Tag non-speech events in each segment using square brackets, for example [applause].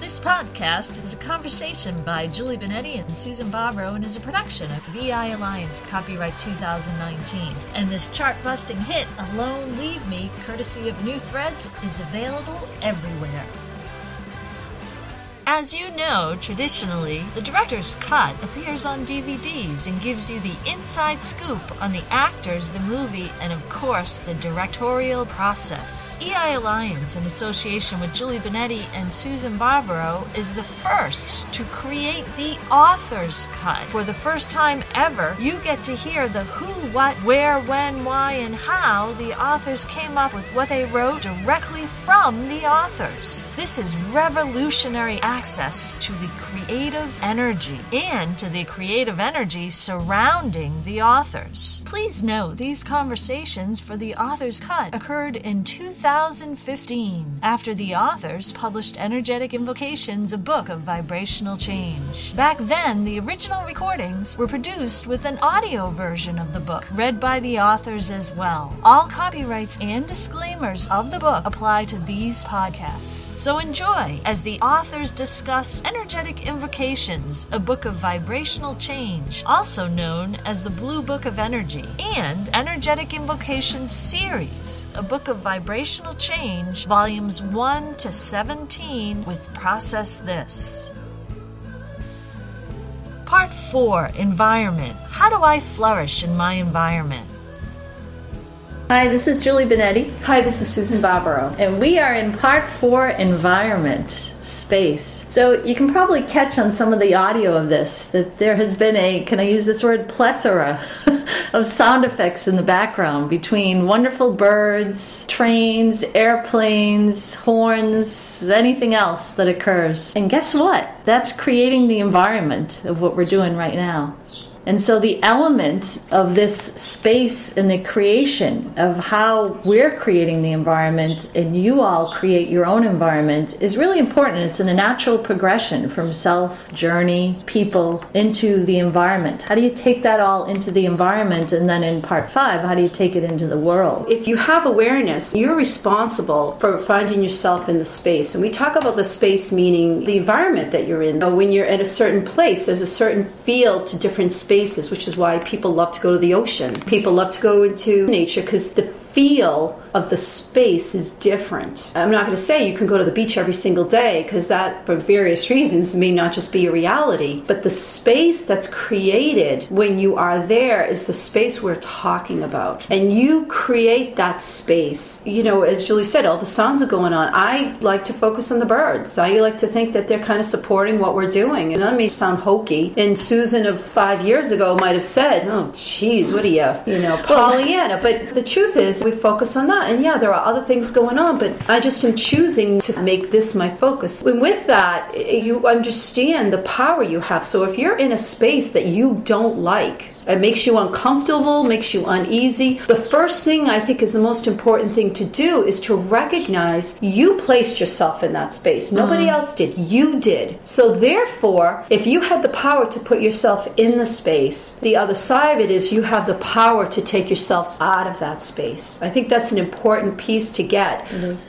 This podcast is a conversation by Julie Benetti and Susan Barbaro and is a production of EI Alliance, copyright 2019. And this chart busting hit, Alone Leave Me, courtesy of New Threads, is available everywhere. As you know, traditionally, the director's cut appears on DVDs and gives you the inside scoop on the actors, the movie, and of course, the directorial process. EI Alliance, in association with Julie Benetti and Susan Barbaro, is the first to create the author's cut. For the first time ever, you get to hear the who, what, where, when, why, and how the authors came up with what they wrote directly from the authors. This is revolutionary access to the creative energy and to the creative energy surrounding the authors. Please note these conversations for the author's cut occurred in 2015 after the authors published Energetic Invocations, a book of vibrational change. Back then, the original recordings were produced with an audio version of the book, read by the authors as well. All copyrights and disclaimers of the book apply to these podcasts. So enjoy as the authors discuss Energetic Invocations, a book of vibrational change, also known as the Blue Book of Energy, and Energetic Invocations Series, a book of vibrational change, volumes 1 to 17, with Process This. Part 4 Environment. How do I flourish in my environment? Hi, this is Julie Benetti, Hi, this is Susan Barbaro. and we are in part four environment, space. So you can probably catch on some of the audio of this that there has been a, can I use this word, plethora [laughs] of sound effects in the background between wonderful birds, trains, airplanes, horns, anything else that occurs. And guess what? That's creating the environment of what we're doing right now. And so the element of this space and the creation of how we're creating the environment and you all create your own environment is really important. It's in a natural progression from self, journey, people into the environment. How do you take that all into the environment? And then in part five, how do you take it into the world? If you have awareness, you're responsible for finding yourself in the space. And we talk about the space meaning the environment that you're in. When you're at a certain place, there's a certain feel to different spaces, which is why people love to go to the ocean. People love to go into nature because the feel of the space is different. I'm not going to say you can go to the beach every single day because that, for various reasons, may not just be a reality. But the space that's created when you are there is the space we're talking about. And you create that space. You know, as Julie said, all the sounds are going on. I like to focus on the birds. I like to think that they're kind of supporting what we're doing. And that may sound hokey. And Susan of five years ago might have said, oh, geez, what are you, you know, Pollyanna. But the truth is, we focus on that. And yeah, there are other things going on, but I just am choosing to make this my focus. And with that, you understand the power you have. So if you're in a space that you don't like, it makes you uncomfortable, makes you uneasy. The first thing I think is the most important thing to do is to recognize you placed yourself in that space. Nobody Mm. else did. You did. So therefore, if you had the power to put yourself in the space, the other side of it is you have the power to take yourself out of that space. I think that's an important piece to get.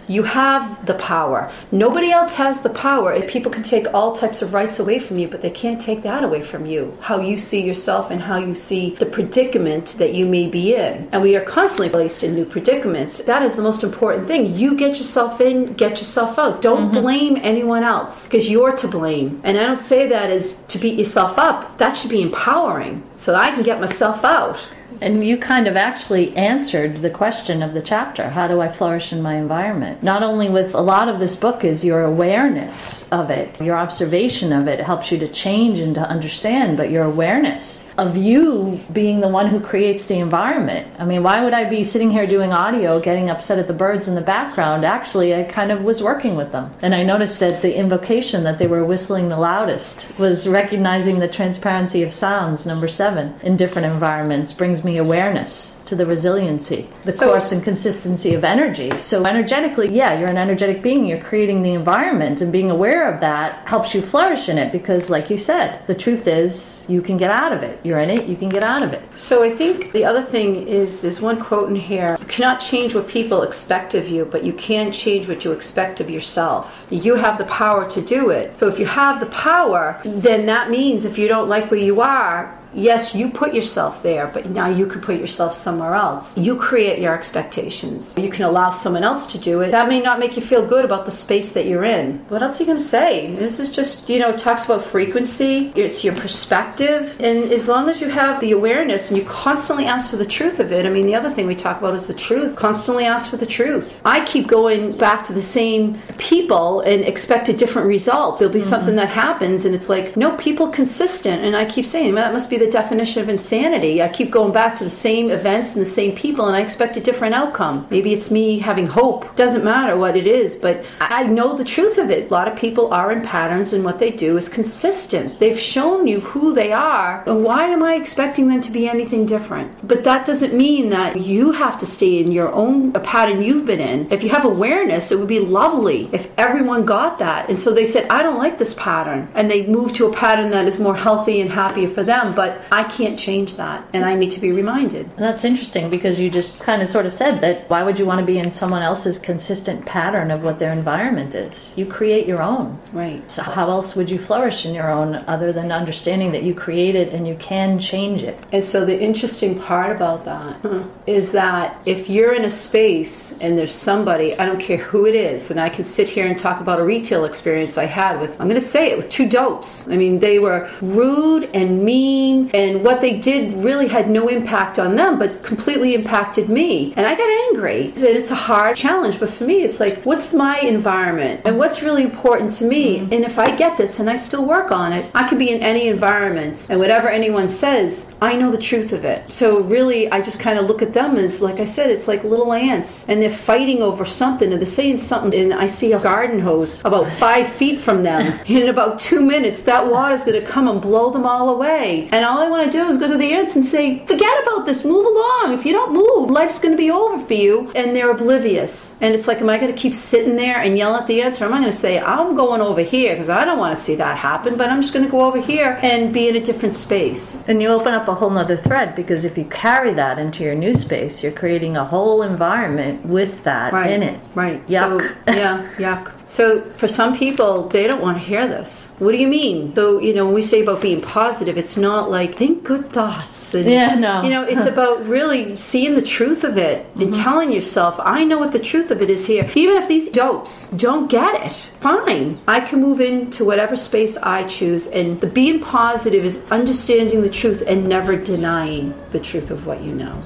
You have the power. Nobody else has the power. People can take all types of rights away from you, but they can't take that away from you. How you see yourself and how you see the predicament that you may be in. And we are constantly placed in new predicaments. That is the most important thing. You get yourself in, get yourself out. Don't mm-hmm. blame anyone else because you're to blame. And I don't say that as to beat yourself up. That should be empowering so that I can get myself out. And you kind of actually answered the question of the chapter how do I flourish in my environment? Not only with a lot of this book is your awareness of it, your observation of it helps you to change and to understand, but your awareness of you being the one who creates the environment. I mean, why would I be sitting here doing audio, getting upset at the birds in the background? Actually, I kind of was working with them. And I noticed that the invocation that they were whistling the loudest was recognizing the transparency of sounds, number seven, in different environments brings me awareness to the resiliency, the So- course and consistency of energy. So, energetically, yeah, you're an energetic being, you're creating the environment, and being aware of that helps you flourish in it because, like you said, the truth is you can get out of it. You're in it, you can get out of it. So I think the other thing is there's one quote in here. You cannot change what people expect of you, but you can change what you expect of yourself. You have the power to do it. So if you have the power, then that means if you don't like where you are, yes, you put yourself there, but now you can put yourself somewhere else. You create your expectations. You can allow someone else to do it. That may not make you feel good about the space that you're in. What else are you going to say? This is just, you know, talks about frequency, it's your perspective. And as long as you have the awareness and you constantly ask for the truth of it, I mean, the other thing we talk about is the truth. Constantly ask for the truth. I keep going back to the same people and expect a different result. There'll be mm-hmm. something that happens and it's like, no, people consistent. And I keep saying, well, that must be the definition of insanity. I keep going back to the same events and the same people, and I expect a different outcome. Maybe it's me having hope. Doesn't matter what it is, but I know the truth of it. A lot of people are in patterns, and what they do is consistent. They've shown you who they are, and why am I expecting them to be anything different? But that doesn't mean that you have to stay in your own pattern you've been in. If you have awareness, it would be lovely if everyone got that. And so they said, I don't like this pattern. And they move to a pattern that is more healthy and happier for them. But but I can't change that, and I need to be reminded. And that's interesting because you just kind of sort of said that why would you want to be in someone else's consistent pattern of what their environment is? You create your own. Right. So how else would you flourish in your own other than understanding that you create it and you can change it? And so the interesting part about that uh-huh. is that if you're in a space and there's somebody, I don't care who it is, and I can sit here and talk about a retail experience I had with, I'm going to say it, with two dopes. I mean, they were rude and mean and what they did really had no impact on them, but completely impacted me. And I got angry. And it's a hard challenge, but for me, it's like, what's my environment and what's really important to me? Mm-hmm. And if I get this and I still work on it, I can be in any environment, and whatever anyone says, I know the truth of it. So really, I just kind of look at them as, like I said, it's like little ants, and they're fighting over something, and they're saying something, and I see a garden hose about five feet from them. [laughs] in about two minutes, that water's going to come and blow them all away. And all I want to do is go to the ants and say, forget about this, move along. If you don't move, life's going to be over for you. And they're oblivious. And it's like, am I going to keep sitting there and yell at the ants? Or am I going to say, I'm going over here because I don't want to see that happen, but I'm just going to go over here and be in a different space. And you open up a whole nother thread because if you carry that into your new space, you're creating a whole environment with that right, in it. Right. Yuck. So, yeah, yuck. So for some people, they don't want to hear this. What do you mean? So you know, when we say about being positive, it's not like think good thoughts. And, yeah, no. You know, it's [laughs] about really seeing the truth of it and mm-hmm. telling yourself, I know what the truth of it is here. Even if these dopes don't get it, fine. I can move into whatever space I choose. And the being positive is understanding the truth and never denying the truth of what you know.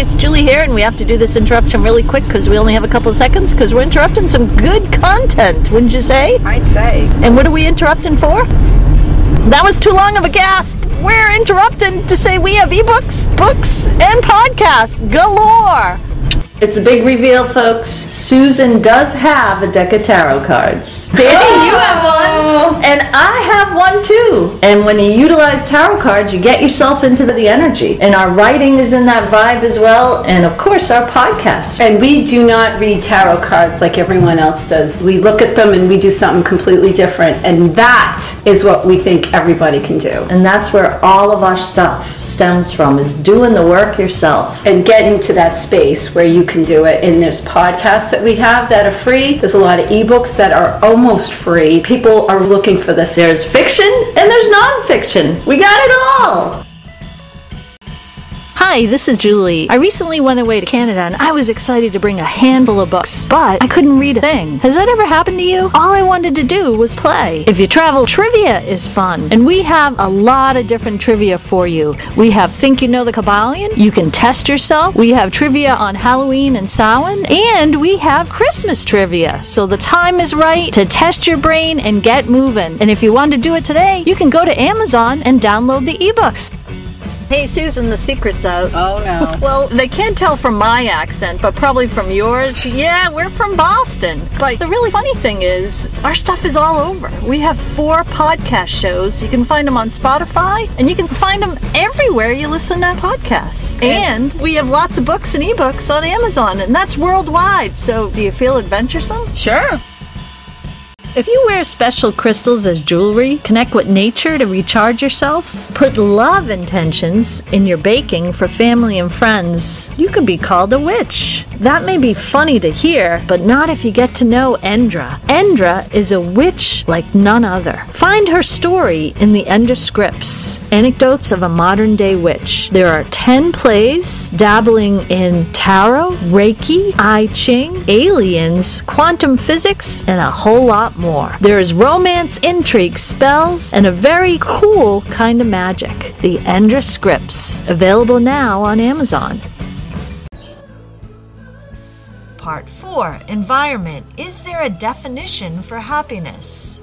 It's Julie here, and we have to do this interruption really quick because we only have a couple of seconds because we're interrupting some good content, wouldn't you say? I'd say. And what are we interrupting for? That was too long of a gasp. We're interrupting to say we have ebooks, books, and podcasts galore. It's a big reveal, folks. Susan does have a deck of tarot cards. Danny, oh. you have one, and I have one too. And when you utilize tarot cards, you get yourself into the energy. And our writing is in that vibe as well, and of course, our podcast. And we do not read tarot cards like everyone else does. We look at them and we do something completely different. And that is what we think everybody can do. And that's where all of our stuff stems from is doing the work yourself and getting to that space where you can do it. And there's podcasts that we have that are free. There's a lot of ebooks that are almost free. People are looking for this. There's fiction and there's nonfiction. We got it all. Hi, this is Julie. I recently went away to Canada and I was excited to bring a handful of books, but I couldn't read a thing. Has that ever happened to you? All I wanted to do was play. If you travel, trivia is fun, and we have a lot of different trivia for you. We have Think You Know the Kybalion, you can test yourself, we have trivia on Halloween and Samhain, and we have Christmas trivia. So the time is right to test your brain and get moving. And if you want to do it today, you can go to Amazon and download the ebooks. Hey, Susan, the secret's out. Oh, no. [laughs] well, they can't tell from my accent, but probably from yours. Yeah, we're from Boston. But the really funny thing is, our stuff is all over. We have four podcast shows. You can find them on Spotify, and you can find them everywhere you listen to podcasts. And we have lots of books and ebooks on Amazon, and that's worldwide. So, do you feel adventuresome? Sure. If you wear special crystals as jewelry, connect with nature to recharge yourself, put love intentions in your baking for family and friends, you could be called a witch. That may be funny to hear, but not if you get to know Endra. Endra is a witch like none other. Find her story in the Endra scripts, Anecdotes of a Modern Day Witch. There are 10 plays dabbling in tarot, Reiki, I Ching, aliens, quantum physics, and a whole lot more. There is romance, intrigue, spells, and a very cool kind of magic. The Endra scripts, available now on Amazon. Part 4 Environment Is there a definition for happiness?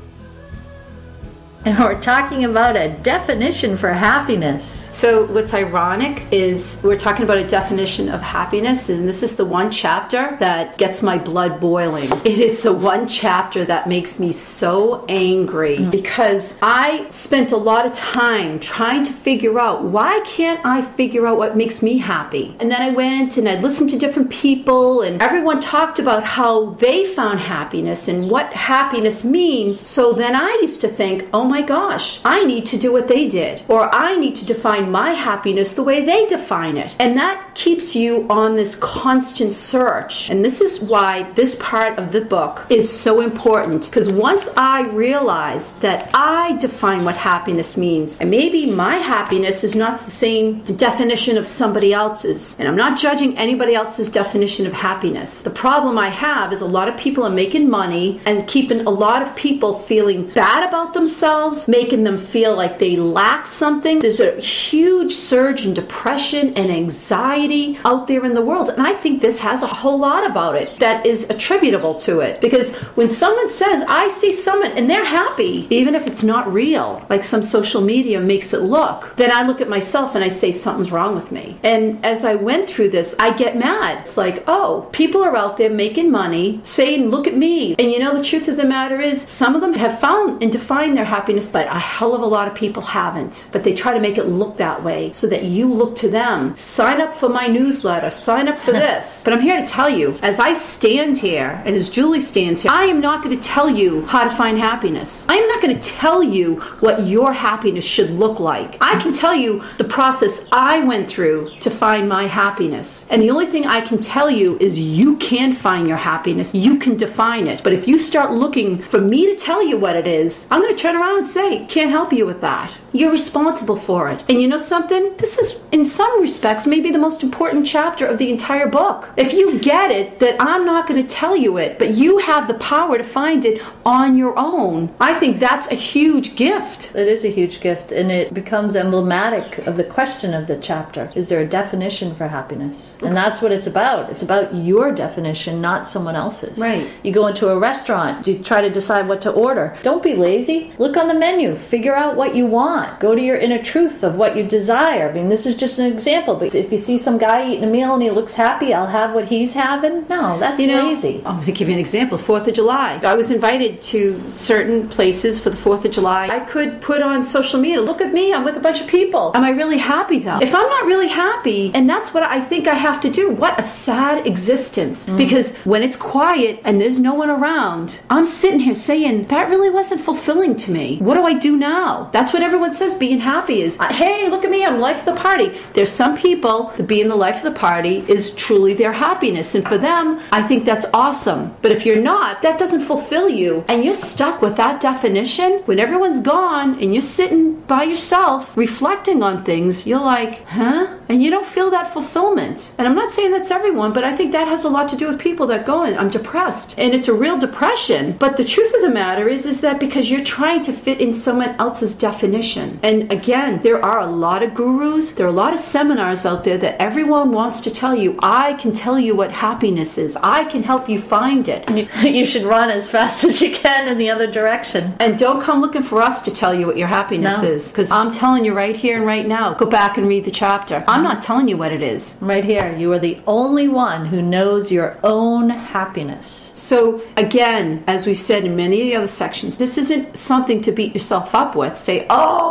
And we're talking about a definition for happiness. So, what's ironic is we're talking about a definition of happiness, and this is the one chapter that gets my blood boiling. It is the one chapter that makes me so angry mm. because I spent a lot of time trying to figure out why can't I figure out what makes me happy? And then I went and I listened to different people, and everyone talked about how they found happiness and what happiness means. So then I used to think, oh my gosh, I need to do what they did, or I need to define my happiness the way they define it. And that keeps you on this constant search. And this is why this part of the book is so important because once I realized that I define what happiness means, and maybe my happiness is not the same definition of somebody else's, and I'm not judging anybody else's definition of happiness. The problem I have is a lot of people are making money and keeping a lot of people feeling bad about themselves, making them feel like they lack something. There's a huge huge surge in depression and anxiety out there in the world. And I think this has a whole lot about it that is attributable to it. Because when someone says, I see someone and they're happy, even if it's not real, like some social media makes it look, then I look at myself and I say, something's wrong with me. And as I went through this, I get mad. It's like, oh, people are out there making money, saying, look at me. And you know, the truth of the matter is, some of them have found and defined their happiness, but a hell of a lot of people haven't. But they try to make it look that that way so that you look to them. Sign up for my newsletter, sign up for [laughs] this. but I'm here to tell you, as I stand here and as Julie stands here, I am not going to tell you how to find happiness. I am not going to tell you what your happiness should look like. I can tell you the process I went through to find my happiness. And the only thing I can tell you is you can find your happiness. You can define it. But if you start looking for me to tell you what it is, I'm going to turn around and say, can't help you with that. You're responsible for it. And you know something? This is, in some respects, maybe the most important chapter of the entire book. If you get it, that I'm not going to tell you it, but you have the power to find it on your own, I think that's a huge gift. It is a huge gift, and it becomes emblematic of the question of the chapter. Is there a definition for happiness? And that's what it's about. It's about your definition, not someone else's. Right. You go into a restaurant, you try to decide what to order. Don't be lazy. Look on the menu, figure out what you want want. Go to your inner truth of what you desire. I mean, this is just an example. But if you see some guy eating a meal and he looks happy, I'll have what he's having. No, that's you know, lazy. I'm going to give you an example. Fourth of July. I was invited to certain places for the Fourth of July. I could put on social media, look at me, I'm with a bunch of people. Am I really happy though? If I'm not really happy, and that's what I think I have to do, what a sad existence. Mm. Because when it's quiet and there's no one around, I'm sitting here saying, that really wasn't fulfilling to me. What do I do now? That's what everyone says being happy is, uh, hey, look at me, I'm life of the party. There's some people that being the life of the party is truly their happiness. And for them, I think that's awesome. But if you're not, that doesn't fulfill you. And you're stuck with that definition. When everyone's gone and you're sitting by yourself reflecting on things, you're like, huh? And you don't feel that fulfillment. And I'm not saying that's everyone, but I think that has a lot to do with people that go in, I'm depressed. And it's a real depression. But the truth of the matter is, is that because you're trying to fit in someone else's definition. And again, there are a lot of gurus, there are a lot of seminars out there that everyone wants to tell you, I can tell you what happiness is. I can help you find it. You, [laughs] you should run as fast as you can in the other direction. And don't come looking for us to tell you what your happiness no. is. Because I'm telling you right here and right now, go back and read the chapter. I'm not telling you what it is. Right here, you are the only one who knows your own happiness. So, again, as we've said in many of the other sections, this isn't something to beat yourself up with. Say, oh,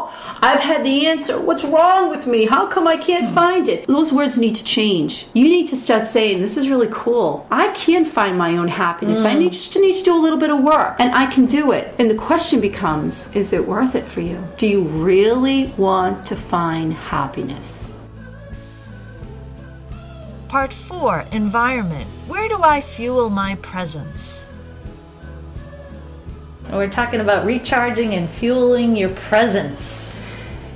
I've had the answer. What's wrong with me? How come I can't find it? Those words need to change. You need to start saying, this is really cool. I can find my own happiness. I mm. need, just need to do a little bit of work, and I can do it. And the question becomes, is it worth it for you? Do you really want to find happiness? Part 4 Environment. Where do I fuel my presence? We're talking about recharging and fueling your presence.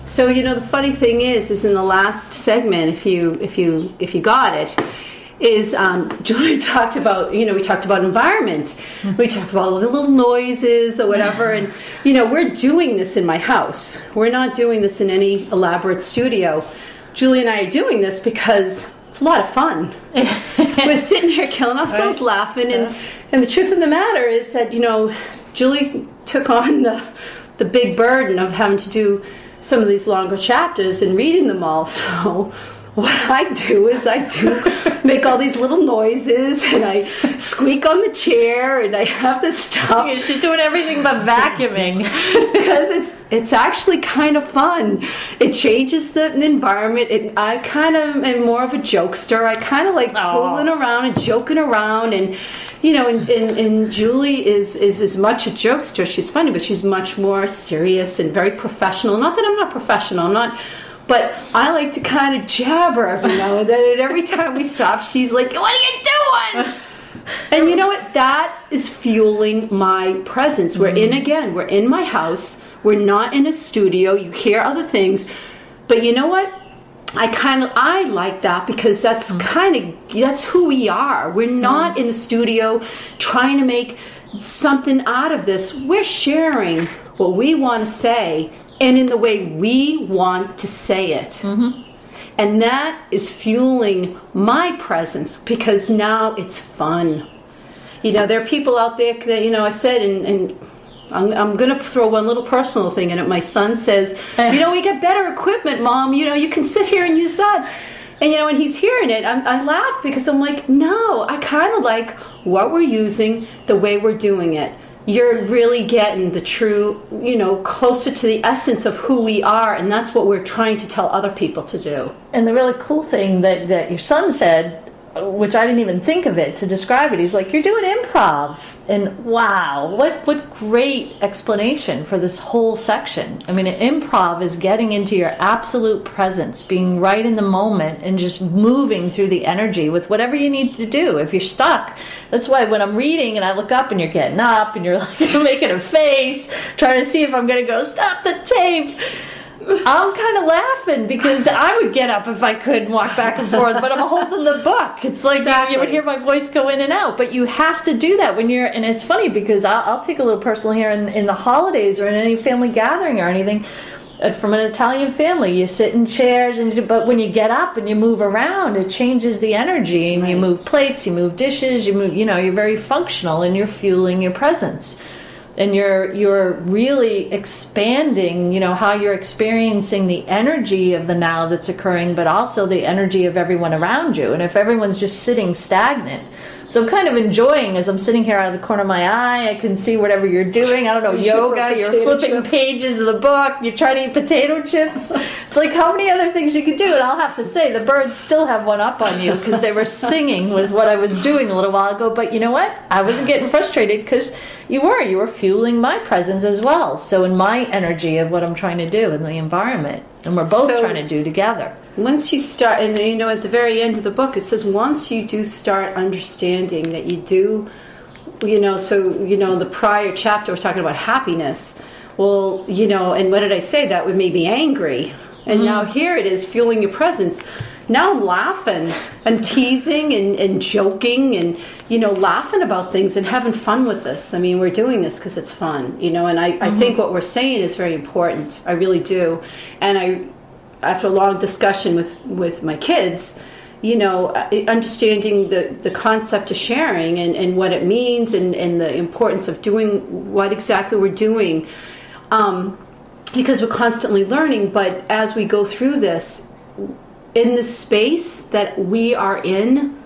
So you know the funny thing is, is in the last segment, if you if you if you got it, is um, [laughs] Julie talked about you know we talked about environment, we talked about the little noises or whatever, and you know we're doing this in my house. We're not doing this in any elaborate studio. Julie and I are doing this because it's a lot of fun. [laughs] we're sitting here killing ourselves Right. laughing, and and the truth of the matter is that you know Julie took on the the big burden of having to do some of these longer chapters and reading them all. [laughs] So what I do is I do make all these little noises and I squeak on the chair and I have this stuff She's doing everything but vacuuming. [laughs] because it's it's actually kind of fun. It changes the environment. It, I kind of am more of a jokester. I kind of like Aw. fooling around and joking around and. You know, and, and, and Julie is, is as much a jokester. She's funny, but she's much more serious and very professional. Not that I'm not professional, I'm not, but I like to kind of jabber every now and then. And every time we stop, she's like, "What are you doing?" [laughs] And you know what? That is fueling my presence. We're in mm-hmm. again. We're in my house. We're not in a studio. You hear other things, but you know what? I kind of I like that because that's mm. kind of that's who we are. We're not mm-hmm. in a studio trying to make something out of this. We're sharing what we want to say and in the way we want to say it. Mm-hmm. And that is fueling my presence because now it's fun. You know, there are people out there that, you know, I said, and, and I'm, I'm going to throw one little personal thing in it. My son says, you know, we get better equipment, mom. You know, you can sit here and use that. And, you know, when he's hearing it, I'm, I laugh because I'm like, no, I kind of like what we're using, the way we're doing it. You're really getting the true, you know, closer to the essence of who we are, and that's what we're trying to tell other people to do. And the really cool thing that, that your son said, which I didn't even think of it to describe it, he's like, You're doing improv. And wow, what, what great explanation for this whole section. I mean, improv is getting into your absolute presence, being right in the moment, and just moving through the energy with whatever you need to do. If you're stuck, that's why when I'm reading and I look up and you're getting up and you're [laughs] like you're [laughs] making a face, trying to see if I'm going to go, Stop the tape. I'm kind of laughing because I would get up if I could and walk back and forth, but I'm holding the book. It's like you- you, would hear my voice go in and out, but you have to do that when you're. And it's funny because I'll, I'll take a little personal here in, in the holidays or in any family gathering or anything. uh, From an Italian family, you sit in chairs, and you, but when you get up and you move around, it changes the energy, and you move plates, you move dishes, you move. You know, you're very functional, and you're fueling your presence and you're you're really expanding you know how you're experiencing the energy of the now that's occurring but also the energy of everyone around you. And if everyone's just sitting stagnant so I'm kind of enjoying as I'm sitting here out of the corner of my eye. I can see whatever you're doing. I don't know, [laughs] You should for a yoga, you're flipping chip. pages of the book, you're trying to eat potato chips. It's like how many other things you could do. And I'll have to say, the birds still have one up on you because they were singing with what I was doing a little while ago. But you know what? I wasn't getting frustrated because you were. You were fueling my presence as well. So, in my energy of what I'm trying to do in the environment. And we're both So- trying to do together. Once you start, and you know, at the very end of the book, it says once you do start understanding that you do, you know, so, you know, the prior chapter was talking about happiness. Well, you know, and what did I say? That would make me angry. And mm-hmm. now here it is fueling your presence. Now I'm laughing and teasing and, and joking and, you know, laughing about things and having fun with this. I mean, we're doing this because it's fun, you know, and I, I think what we're saying is very important. I really do. And I, after a long discussion with with my kids you know understanding the the concept of sharing and and what it means and and the importance of doing what exactly we're doing um because we're constantly learning but as we go through this in the space that we are in,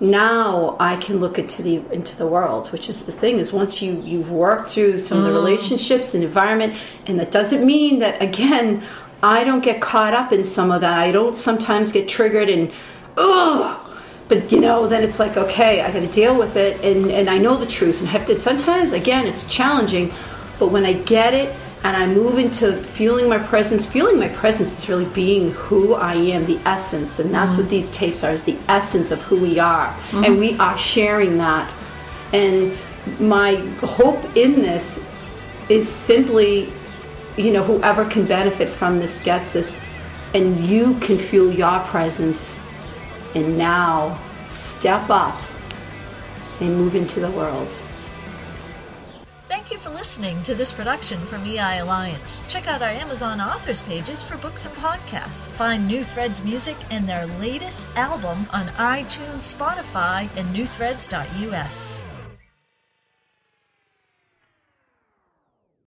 now I can look into the into the world, which is the thing is once you you've worked through some of the mm. relationships and environment, and that doesn't mean that again I don't get caught up in some of that. I don't sometimes get triggered and ugh. But you know, then it's like okay, I got to deal with it, and and I know the truth, and have to. Sometimes again, it's challenging, but when I get it and I move into feeling my presence. Feeling my presence is really being who I am, the essence, and that's what these tapes are: is the essence of who we are, and we are sharing that. And my hope in this is simply, you know, whoever can benefit from this gets this, and you can feel your presence, and now step up and move into the world. Thank you for listening to this production from EI Alliance. Check out our Amazon authors pages for books and podcasts. Find New Threads music and their latest album on iTunes, Spotify, and newthreads.us.